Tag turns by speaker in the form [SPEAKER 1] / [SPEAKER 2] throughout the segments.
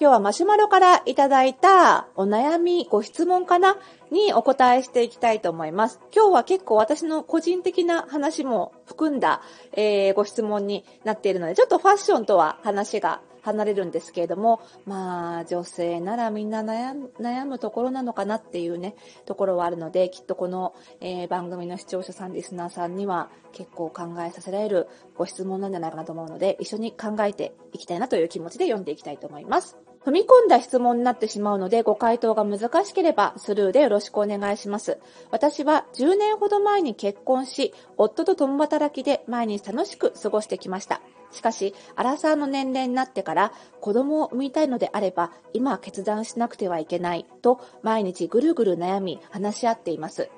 [SPEAKER 1] 今日はマシュマロからいただいたお悩み、ご質問かな？にお答えしていきたいと思います。今日は結構私の個人的な話も含んだ、えー、ご質問になっているので、ちょっとファッションとは話が離れるんですけれども、まあ、女性ならみんな悩む、ところなのかなっていうね、ところはあるので、きっとこの、えー、番組の視聴者さん、リスナーさんには結構考えさせられるご質問なんじゃないかなと思うので、一緒に考えていきたいなという気持ちで読んでいきたいと思います。踏み込んだ質問になってしまうので、ご回答が難しければスルーでよろしくお願いします。私は10年ほど前に結婚し、夫と共働きで毎日楽しく過ごしてきました。しかし、アラサーの年齢になってから子供を産みたいのであれば、今は決断しなくてはいけないと毎日ぐるぐる悩み話し合っています。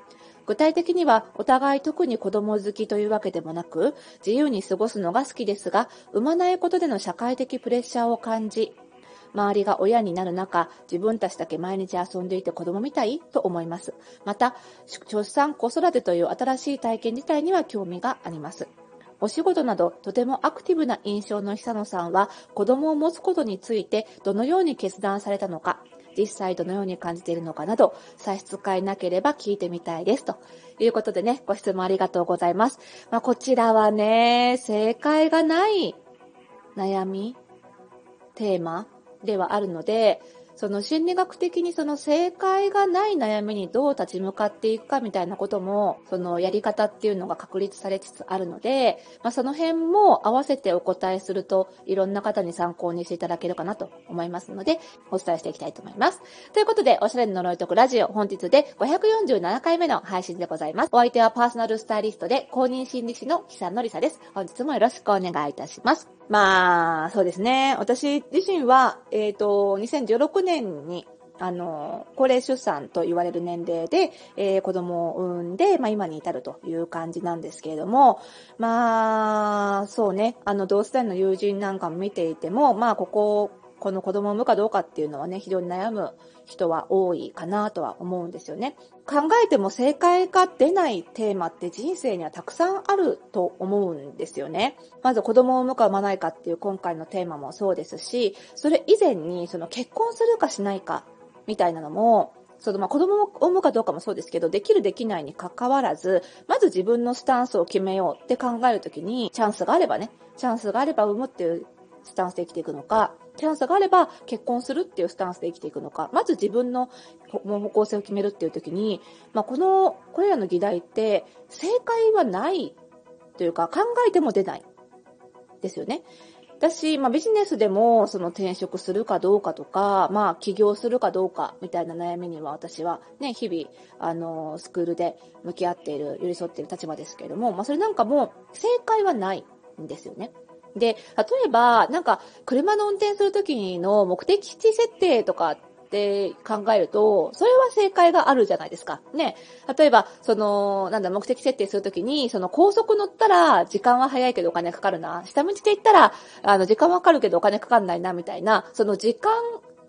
[SPEAKER 1] 具体的にはお互い特に子供好きというわけでもなく、自由に過ごすのが好きですが、産まないことでの社会的プレッシャーを感じ、周りが親になる中、自分たちだけ毎日遊んでいて子供みたい？と思います。また、出産、子育てという新しい体験自体には興味があります。お仕事などとてもアクティブな印象の久野さんは子供を持つことについてどのように決断されたのか、実際どのように感じているのかなど、差し支えなければ聞いてみたいです。ということでね、ご質問ありがとうございます。まあ、こちらはね、正解がない悩み、テーマ？ではあるので、その心理学的にその正解がない悩みにどう立ち向かっていくかみたいなことも、そのやり方っていうのが確立されつつあるので、まあ、その辺も合わせてお答えすると、いろんな方に参考にしていただけるかなと思いますので、お伝えしていきたいと思います。ということで、おしゃれの呪いとくラジオ、本日で547回目の配信でございます。お相手はパーソナルスタイリストで公認心理師の久野里沙です。本日もよろしくお願いいたします。まあ、そうですね。私自身は、えっ、ー、と、2016年に、あの、高齢出産と言われる年齢で、えー、子供を産んで、まあ今に至るという感じなんですけれども、まあ、そうね、あの、同世代の友人なんかも見ていても、まあここ、この子供を産むかどうかっていうのはね、非常に悩む人は多いかなとは思うんですよね。考えても正解が出ないテーマって人生にはたくさんあると思うんですよね。まず子供を産むか産まないかっていう今回のテーマもそうですし、それ以前にその結婚するかしないかみたいなのも、そのまあ子供を産むかどうかもそうですけど、できるできないに関わらず、まず自分のスタンスを決めようって考えるときに、チャンスがあればね、チャンスがあれば産むっていうスタンスで生きていくのか、チャンスがあれば結婚するっていうスタンスで生きていくのか、まず自分の方向性を決めるっていう時に、まあ、この、これらの議題って正解はないというか考えても出ないですよね。だし、まあ、ビジネスでも、その転職するかどうかとか、まあ、起業するかどうかみたいな悩みには私はね、日々、あの、スクールで向き合っている、寄り添っている立場ですけれども、まあ、それなんかも正解はないんですよね。で、例えば、なんか、車の運転するときの目的地設定とかって考えると、それは正解があるじゃないですか。ね。例えば、その、なんだ、目的設定するときに、その高速乗ったら時間は早いけどお金かかるな。下道で行ったら、あの、時間はかかるけどお金かかんないな、みたいな、その時間、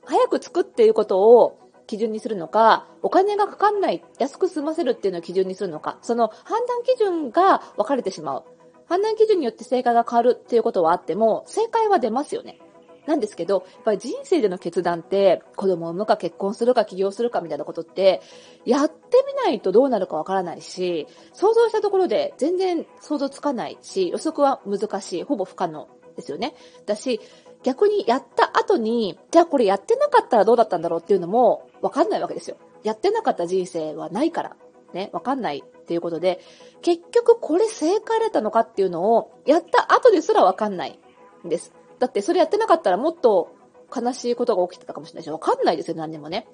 [SPEAKER 1] 早く着くっていうことを、基準にするのか、お金がかかんない、安く済ませるっていうのを基準にするのか、その判断基準が分かれてしまう。判断基準によって正解が変わるっていうことはあっても、正解は出ますよね。なんですけど、やっぱり人生での決断って、子供を産むか結婚するか起業するかみたいなことって、やってみないとどうなるかわからないし、想像したところで全然想像つかないし、予測は難しい、ほぼ不可能ですよね。だし、逆にやった後に、じゃあこれやってなかったらどうだったんだろうっていうのもわかんないわけですよ。やってなかった人生はないから。ね、わかんないっていうことで、結局これ正解だったのかっていうのを、やった後ですらわかんないんです。だってそれやってなかったらもっと悲しいことが起きてたかもしれないし、わかんないですよ、何にもね。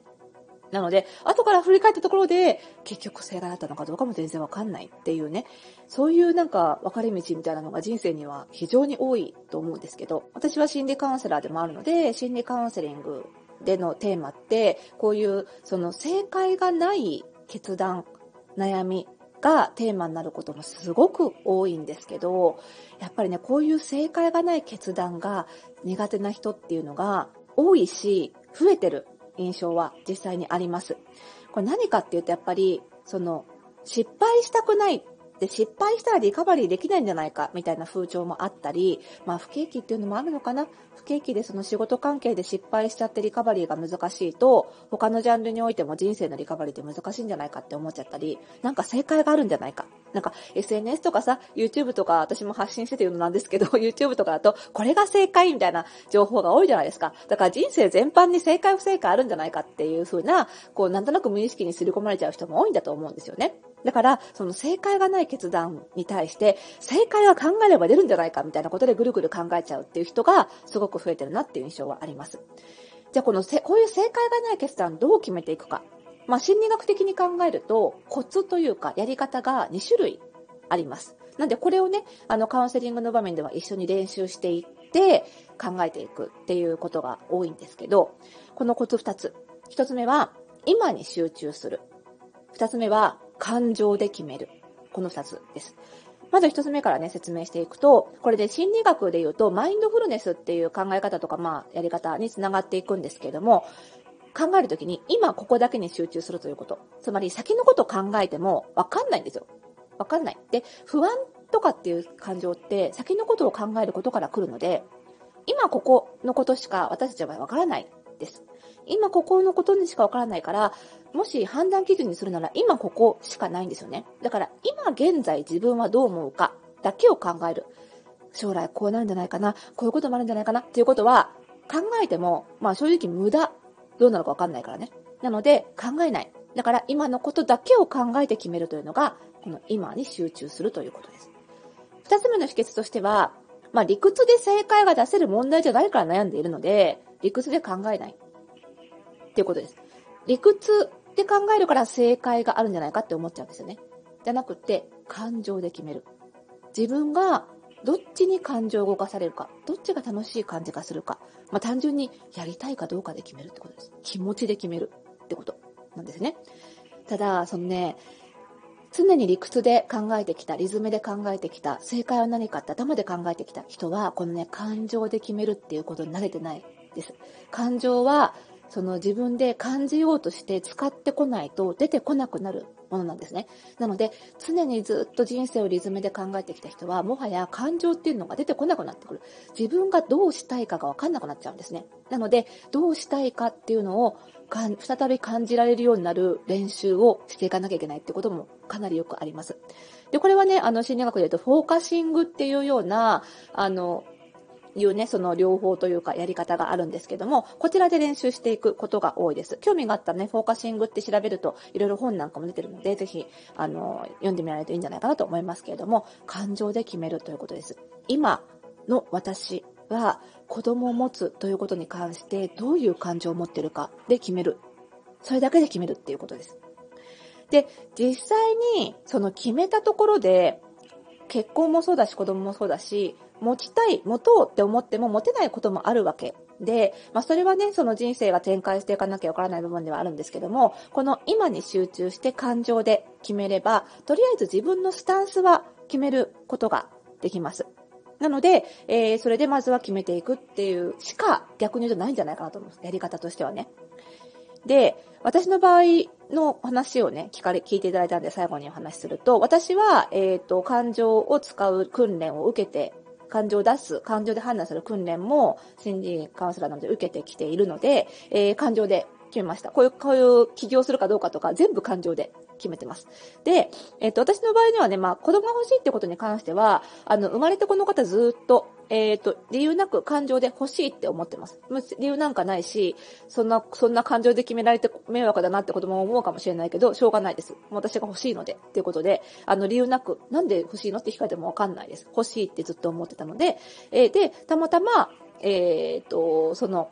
[SPEAKER 1] なので、後から振り返ったところで、結局正解だったのかどうかも全然わかんないっていうね、そういうなんか分かれ道みたいなのが人生には非常に多いと思うんですけど、私は心理カウンセラーでもあるので、心理カウンセリングでのテーマって、こういうその正解がない決断悩みがテーマになることもすごく多いんですけど、やっぱりね、こういう正解がない決断が苦手な人っていうのが多いし、増えてる印象は実際にあります。これ何かっていうとやっぱり、その、失敗したくないっで、失敗したらリカバリーできないんじゃないか、みたいな風潮もあったり、まあ、不景気っていうのもあるのかな？不景気でその仕事関係で失敗しちゃってリカバリーが難しいと、他のジャンルにおいても人生のリカバリーって難しいんじゃないかって思っちゃったり、なんか正解があるんじゃないか。なんか SNS とかさ、YouTube とか私も発信してて言うのなんですけど、YouTube とかだと、これが正解みたいな情報が多いじゃないですか。だから人生全般に正解不正解あるんじゃないかっていう風な、こう、なんとなく無意識に刷り込まれちゃう人も多いんだと思うんですよね。だから、その正解がない決断に対して、正解は考えれば出るんじゃないかみたいなことでぐるぐる考えちゃうっていう人がすごく増えてるなっていう印象はあります。じゃあこのせ、こういう正解がない決断どう決めていくか。まあ、心理学的に考えると、コツというか、やり方が2種類あります。なんで、これをね、あの、カウンセリングの場面では一緒に練習していって、考えていくっていうことが多いんですけど、このコツ2つ。1つ目は、今に集中する。2つ目は、感情で決める。この2つです。まず1つ目からね、説明していくと、これで心理学で言うと、マインドフルネスっていう考え方とか、まあ、やり方につながっていくんですけれども、考えるときに、今ここだけに集中するということ。つまり、先のことを考えても、わかんないんですよ。わかんない。で、不安とかっていう感情って、先のことを考えることから来るので、今ここのことしか私たちはわからないです。今ここのことにしかわからないから、もし判断基準にするなら今ここしかないんですよね。だから今現在自分はどう思うかだけを考える。将来こうなるんじゃないかな、こういうこともあるんじゃないかなっていうことは考えても、まあ正直無駄。どうなるかわかんないからね。なので考えない。だから今のことだけを考えて決めるというのが、この今に集中するということです。二つ目の秘訣としては、まあ理屈で正解が出せる問題じゃないから悩んでいるので、理屈で考えない。っていうことです。理屈で考えるから正解があるんじゃないかって思っちゃうんですよね。じゃなくて、感情で決める。自分がどっちに感情を動かされるか、どっちが楽しい感じがするか、まあ、単純にやりたいかどうかで決めるってことです。気持ちで決めるってことなんですね。ただ、そのね、常に理屈で考えてきた、リズムで考えてきた、正解は何かって頭で考えてきた人は、このね、感情で決めるっていうことに慣れてないです。感情はその自分で感じようとして使ってこないと出てこなくなるものなんですね。なので、常にずっと人生をリズムで考えてきた人は、もはや感情っていうのが出てこなくなってくる。自分がどうしたいかがわかんなくなっちゃうんですね。なので、どうしたいかっていうのを再び感じられるようになる練習をしていかなきゃいけないってこともかなりよくあります。で、これはね、あの、心理学で言うと、フォーカシングっていうような、あの、いうね、その両方というかやり方があるんですけども、こちらで練習していくことが多いです。興味があったね、フォーカシングって調べると、いろいろ本なんかも出てるので、ぜひ、あの、読んでみられるといいんじゃないかなと思いますけれども、感情で決めるということです。今の私は、子供を持つということに関して、どういう感情を持ってるかで決める。それだけで決めるっていうことです。で、実際に、その決めたところで、結婚もそうだし、子供もそうだし、持ちたい、持とうって思っても持てないこともあるわけで、まあそれはね、その人生が展開していかなきゃわからない部分ではあるんですけども、この今に集中して感情で決めれば、とりあえず自分のスタンスは決めることができます。なので、えー、それでまずは決めていくっていうしか逆に言うとないんじゃないかなと思います。やり方としてはね。で、私の場合の話をね、聞かれ、聞いていただいたんで最後にお話しすると、私は、えっ、ー、と、感情を使う訓練を受けて感情を出す、感情で判断する訓練も新人カウンセラーなどで受けてきているので、えー、感情で決めました。こういう、こういう起業するかどうかとか全部感情で決めてます。で、えっ、ー、と、私の場合にはね、まあ、子供が欲しいってことに関しては、あの、生まれてこの方ずっと、えっ、ー、と、理由なく感情で欲しいって思ってます。理由なんかないし、そんな、そんな感情で決められて迷惑だなって子供も思うかもしれないけど、しょうがないです。私が欲しいので、っていうことで、あの、理由なく、なんで欲しいのって聞かれてもわかんないです。欲しいってずっと思ってたので、えー、で、たまたま、えっ、と、その、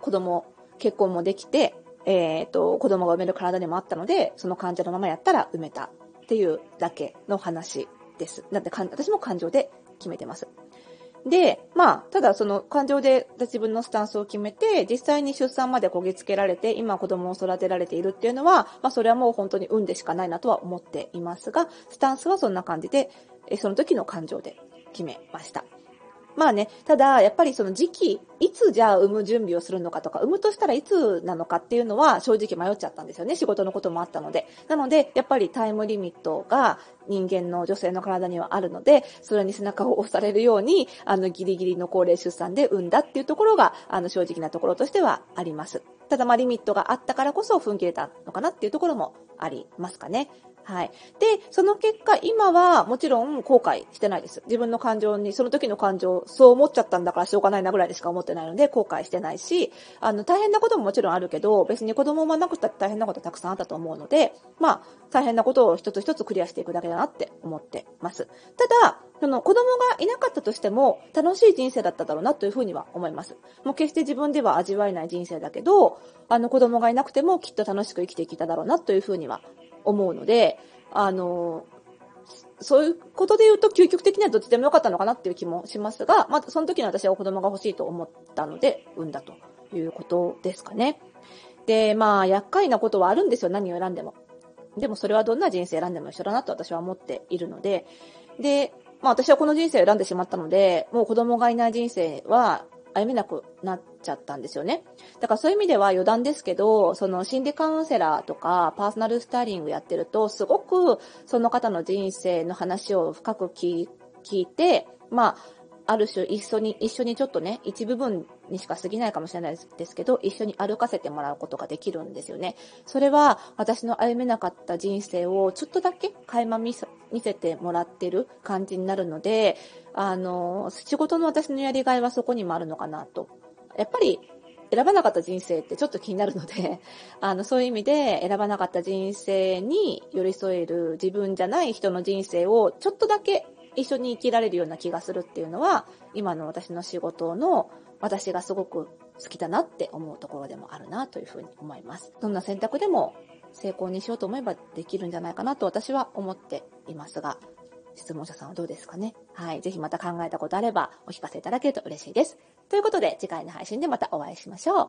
[SPEAKER 1] 子供、結婚もできて、えっ、ー、と、子供が産める体にもあったので、その患者のままやったら産めたっていうだけの話です。だって私も感情で決めてます。で、まあ、ただその感情で自分のスタンスを決めて、実際に出産までこぎつけられて、今子供を育てられているっていうのは、まあそれはもう本当に運でしかないなとは思っていますが、スタンスはそんな感じで、その時の感情で決めました。まあね、ただ、やっぱりその時期、いつじゃあ産む準備をするのかとか、産むとしたらいつなのかっていうのは正直迷っちゃったんですよね。仕事のこともあったので。なので、やっぱりタイムリミットが人間の女性の体にはあるので、それに背中を押されるように、あの、ギリギリの高齢出産で産んだっていうところが、あの、正直なところとしてはあります。ただまあリミットがあったからこそ踏ん切れたのかなっていうところもありますかね。はい。で、その結果、今はもちろん後悔してないです。自分の感情に、その時の感情、そう思っちゃったんだからしょうがないなぐらいでしか思ってないので、後悔してないし、あの、大変なことももちろんあるけど、別に子供を産まなくたって大変なことたくさんあったと思うので、まあ、大変なことを一つ一つクリアしていくだけだなって思ってます。ただ、その子供がいなかったとしても楽しい人生だっただろうなというふうには思います。もう決して自分では味わえない人生だけど、あの子供がいなくてもきっと楽しく生きてきただろうなというふうには思うので、あの、そういうことで言うと究極的にはどっちでもよかったのかなっていう気もしますが、まずその時に私は子供が欲しいと思ったので産んだということですかね。で、まあ、厄介なことはあるんですよ。何を選んでも。でもそれはどんな人生選んでも一緒だなと私は思っているので、で、まあ私はこの人生を選んでしまったので、もう子供がいない人生は歩めなくなっちゃったんですよね。だからそういう意味では余談ですけど、その心理カウンセラーとかパーソナルスタイリングやってると、すごくその方の人生の話を深く聞いて、まあ、ある種一緒に、一緒にちょっとね、一部分にしか過ぎないかもしれないですけど、一緒に歩かせてもらうことができるんですよね。それは私の歩めなかった人生をちょっとだけ垣間見せてもらってる感じになるので、あの、仕事の私のやりがいはそこにもあるのかなと。やっぱり選ばなかった人生ってちょっと気になるので、あの、そういう意味で選ばなかった人生に寄り添える自分じゃない人の人生をちょっとだけ一緒に生きられるような気がするっていうのは、今の私の仕事の私がすごく好きだなって思うところでもあるなというふうに思います。どんな選択でも成功にしようと思えばできるんじゃないかなと私は思っていますが、質問者さんはどうですかね？はい。ぜひまた考えたことあればお聞かせいただけると嬉しいです。ということで次回の配信でまたお会いしましょう。